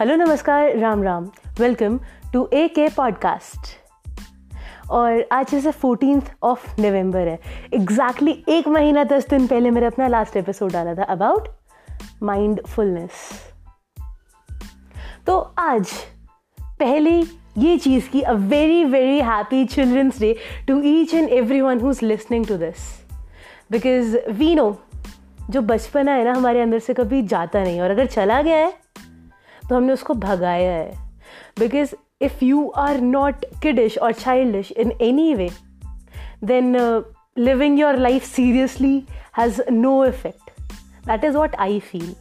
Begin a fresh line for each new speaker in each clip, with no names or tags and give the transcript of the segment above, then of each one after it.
Hello नमस्कार, Ram Ram. Welcome to A K podcast और आज जैसे फोर्टीन ऑफ़ नवंबर है। एग्जैक्टली exactly एक महीना दस दिन पहले मैंने अपना लास्ट एपिसोड डाला था अबाउट माइंडफुलनेस तो आज पहले ये चीज़ की a very very happy children's day to each and every one who is listening to this because we know जो बचपना है ना, हमारे अंदर से कभी जाता नहीं। और अगर चला गया है तो हमने उसको भगाया है। Because if you are not kiddish और childish in any way then living your life seriously has no effect that is what I feel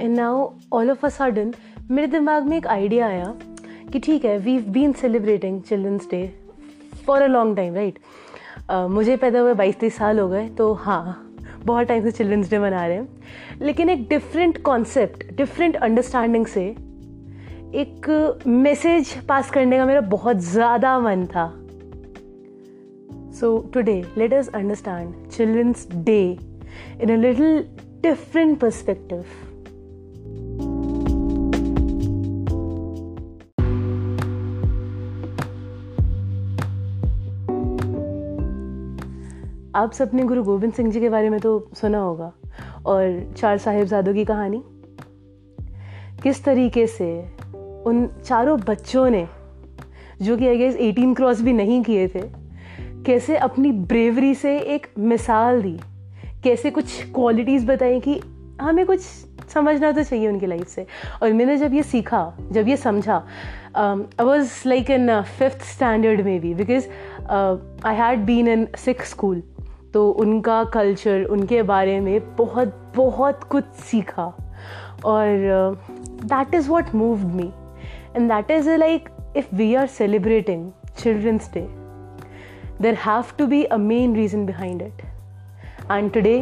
and now all of a sudden मेरे दिमाग में एक आइडिया आया कि ठीक है we been celebrating children's day for a long time right मुझे पैदा हुए बाईस तेईस साल हो गए तो हाँ बहुत टाइम से चिल्ड्रंस डे मना रहे हैं। लेकिन एक डिफरेंट कॉन्सेप्ट डिफरेंट अंडरस्टैंडिंग से एक मैसेज पास करने का मेरा बहुत ज़्यादा मन था। So today let us understand children's day in a little different perspective आप सबने गुरु गोविंद सिंह जी के बारे में तो सुना होगा। और चार साहिबजादों की कहानी। किस तरीके से उन चारों बच्चों ने, जो कि आई गेस एटीन क्रॉस भी नहीं किए थे, कैसे अपनी ब्रेवरी से एक मिसाल दी? कैसे कुछ क्वालिटीज़ बताई कि हमें कुछ समझना तो चाहिए उनकी लाइफ से? और मैंने जब ये सीखा, जब ये समझा I was like in fifth standard में भी because I had been in Sikh school तो उनका कल्चर उनके बारे में बहुत बहुत कुछ सीखा। और that is what moved me and that is a like if we are celebrating children's day there have to be a main reason behind it and today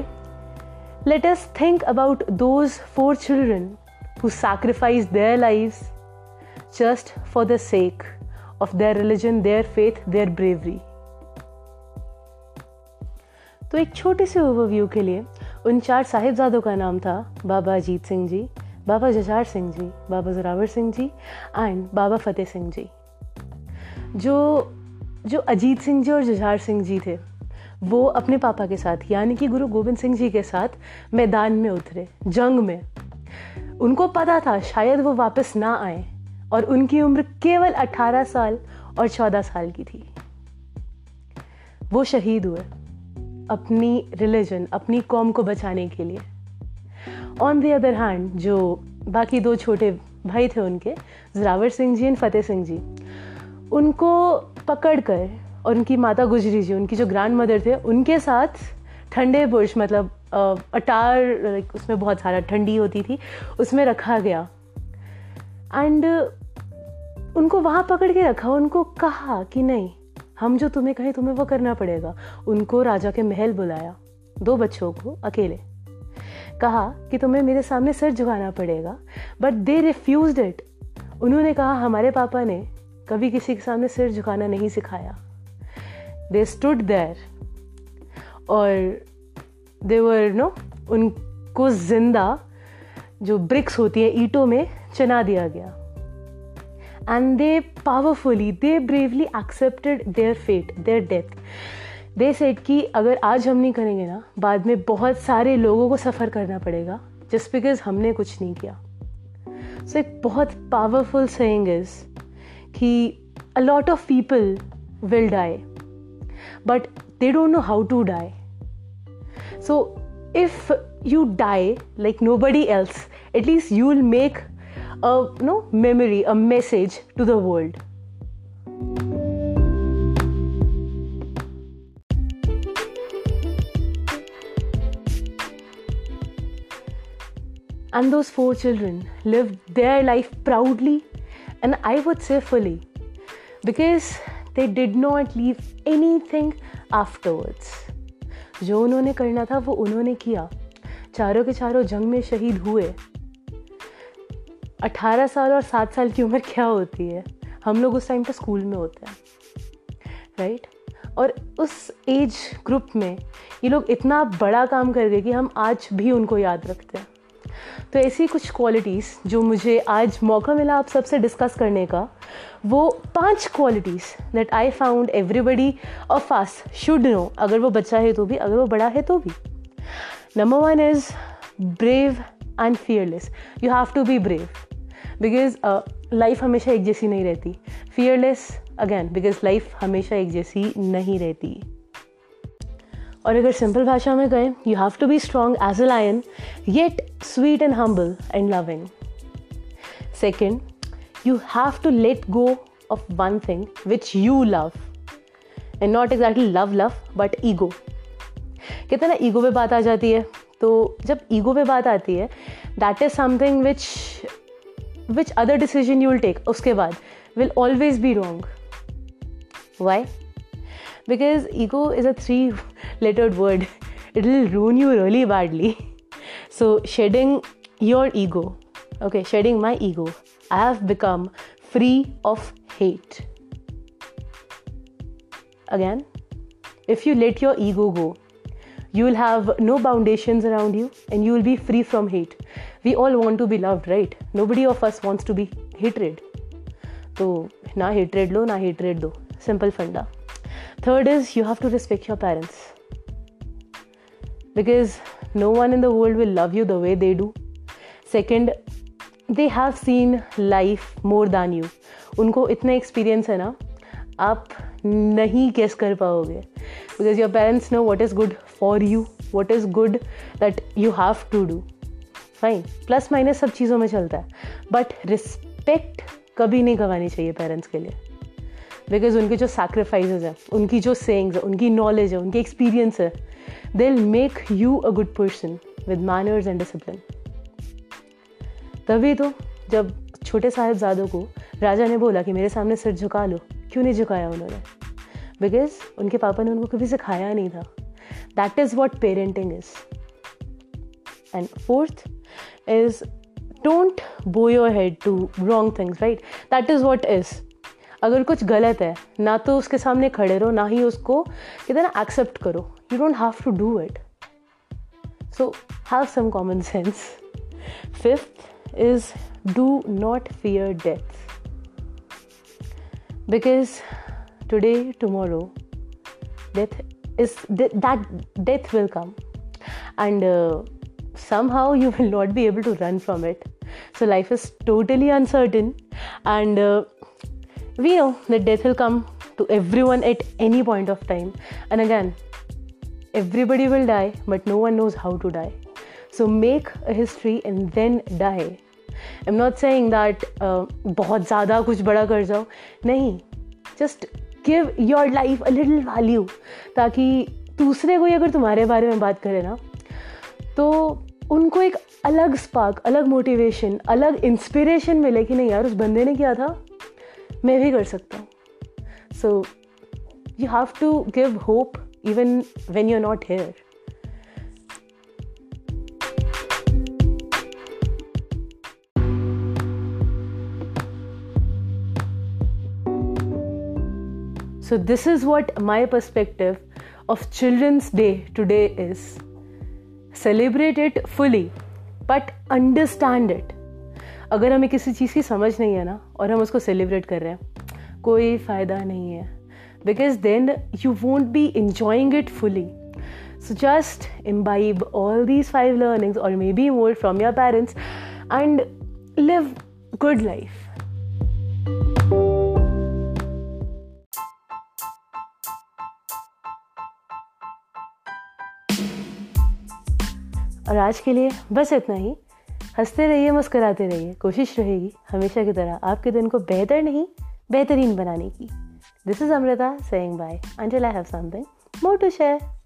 let us think about those four children who sacrifice their live just for the sake of their religion their faith their bravery तो एक छोटे से overview के लिए उन चार साहिबजादों का नाम था बाबा अजीत सिंह जी, बाबा जजार सिंह जी, बाबा जोरावर सिंह जी एंड बाबा फतेह सिंह जी। जो जो अजीत सिंह जी और जजार सिंह जी थे, वो अपने पापा के साथ, यानी कि गुरु गोविंद सिंह जी के साथ मैदान में उतरे, जंग में। उनको पता था शायद वो वापस ना आए, और उनकी उम्र केवल 18 साल और 14 साल की थी। वो शहीद हुए। अपनी रिलीजन, अपनी कौम को बचाने के लिए। ऑन द अदर हैंड जो बाकी दो छोटे भाई थे उनके, जरावर सिंह जी एंड फतेह सिंह जी, उनको पकड़ कर और उनकी माता गुजरी जी, उनकी जो ग्रैंड मदर थे, उनके साथ ठंडे बुर्श मतलब अटार लाइक उसमें बहुत सारा ठंडी होती थी, उसमें रखा गया। एंड उनको वहाँ पकड़ के रखा, उनको कहा कि नहीं हम जो तुम्हें कहें तुम्हें वो करना पड़ेगा। उनको राजा के महल बुलाया। दो बच्चों को, अकेले। कहा कि तुम्हें मेरे सामने सर झुकाना पड़ेगा बट दे रिफ्यूज इट उन्होंने कहा, हमारे पापा ने कभी किसी के सामने सिर झुकाना नहीं सिखाया। दे स्टूड देर और दे वर नो उनको ज़िंदा जो ब्रिक्स होती है, ईटों में चना दिया गया। And they powerfully they bravely accepted their fate their death. They said कि अगर आज हम नहीं करेंगे ना बाद में बहुत सारे लोगों को सफ़र करना पड़ेगा जस्ट बिकॉज़ हमने कुछ नहीं किया। सो so, एक बहुत पावरफुल सेइंग इज़ कि a lot of people will die but they don't know how to die so if you die like nobody else, at least you will make a no memory, a message to the world. And those four children lived their life proudly and I would say fully because they did not leave anything afterwards. जो उन्होंने करना था वो उन्होंने किया चारों के चारों जंग में शहीद हुए अठारह साल और सात साल की उम्र क्या होती है? हम लोग उस टाइम पर स्कूल में होते हैं राइट और उस एज ग्रुप में ये लोग इतना बड़ा काम कर गए कि हम आज भी उनको याद रखते हैं। तो ऐसी कुछ क्वालिटीज़ जो मुझे आज मौका मिला आप सबसे डिस्कस करने का, वो पाँच qualities that I found everybody of fast should know अगर वो बच्चा है तो भी, अगर वो बड़ा है तो भी। Number one is brave and fearless you have to be brave because life हमेशा एक जैसी नहीं रहती। फियरलेस अगेन बिकॉज़ लाइफ हमेशा एक जैसी नहीं रहती। और अगर सिंपल भाषा में कहें you have to be strong as a lion yet sweet and humble and loving second you have to let go of one thing which you love and not exactly love love but ego कहते ना ego पे बात आ जाती है। तो जब ego पे बात आती है that is something which which other decision you will take उसके बाद will always be wrong why because ego is a three lettered word it will ruin you really badly so shedding your ego okay shedding my ego i have become free of hate again if you let your ego go you will have no foundations around you and you will be free from hate we all want to be loved right nobody of us wants to be hated तो ना hatred लो ना hatred दो simple फंडा Third is you have to respect your parents because no one in the world will love you the way they do. Second, they have seen life more than you. उनको इतना experience है ना आप नहीं guess कर पाओगे because your parents know what is good for you what is good that you have to do Fine plus minus सब चीज़ों में चलता है। बट रिस्पेक्ट कभी नहीं गंवानी चाहिए पेरेंट्स के लिए। बिकॉज़ उनके जो सैक्रिफाइसेस हैं, उनकी जो सेंग्स है, उनकी नॉलेज है, उनकी एक्सपीरियंस है they will make you a good person with manners and discipline तभी तो जब छोटे साहिबजादों को राजा ने बोला कि मेरे सामने सिर झुका लो, क्यों नहीं झुकाया उन्होंने? बिकॉज़ उनके पापा ने उनको कभी सिखाया नहीं था। That is what parenting is and fourth is don't bow your head to wrong things right that is what is अगर कुछ गलत है ना तो उसके सामने खड़े रहो ना ही उसको कहते ना एक्सेप्ट करो। You don't have to do it so have some common sense fifth is do not fear death because today tomorrow death is that death will come uh, somehow you will not be able to run from it so life is totally uncertain and uh, we know that death will come to everyone at any point of time. And again, everybody will die, but no one knows how to die. So make a history and then die. I'm not saying that uh, बहुत ज़्यादा कुछ बड़ा कर जाओ नहीं just give your life a little value ताकि दूसरे कोई अगर तुम्हारे बारे में बात करे ना तो उनको एक अलग स्पार्क अलग मोटिवेशन अलग इंस्पिरेशन मिले कि नहीं यार उस बंदे ने किया था मैं भी कर सकता हूँ so you have to give hope even when you are not here So, this is what my perspective of Children's Day today is. Celebrate it fully but understand it अगर हमें किसी चीज़ की समझ नहीं है ना, और हम उसको सेलिब्रेट कर रहे हैं, कोई फ़ायदा नहीं है। Because then you won't be enjoying it fully so just imbibe all these five learnings और maybe more from your parents and live good और आज के लिए बस इतना ही। हँसते रहिए, मुस्कराते रहिए। कोशिश रहेगी हमेशा की तरह आपके दिन को बेहतर नहीं, बेहतरीन बनाने की। This is Amrita saying bye until I have something more to share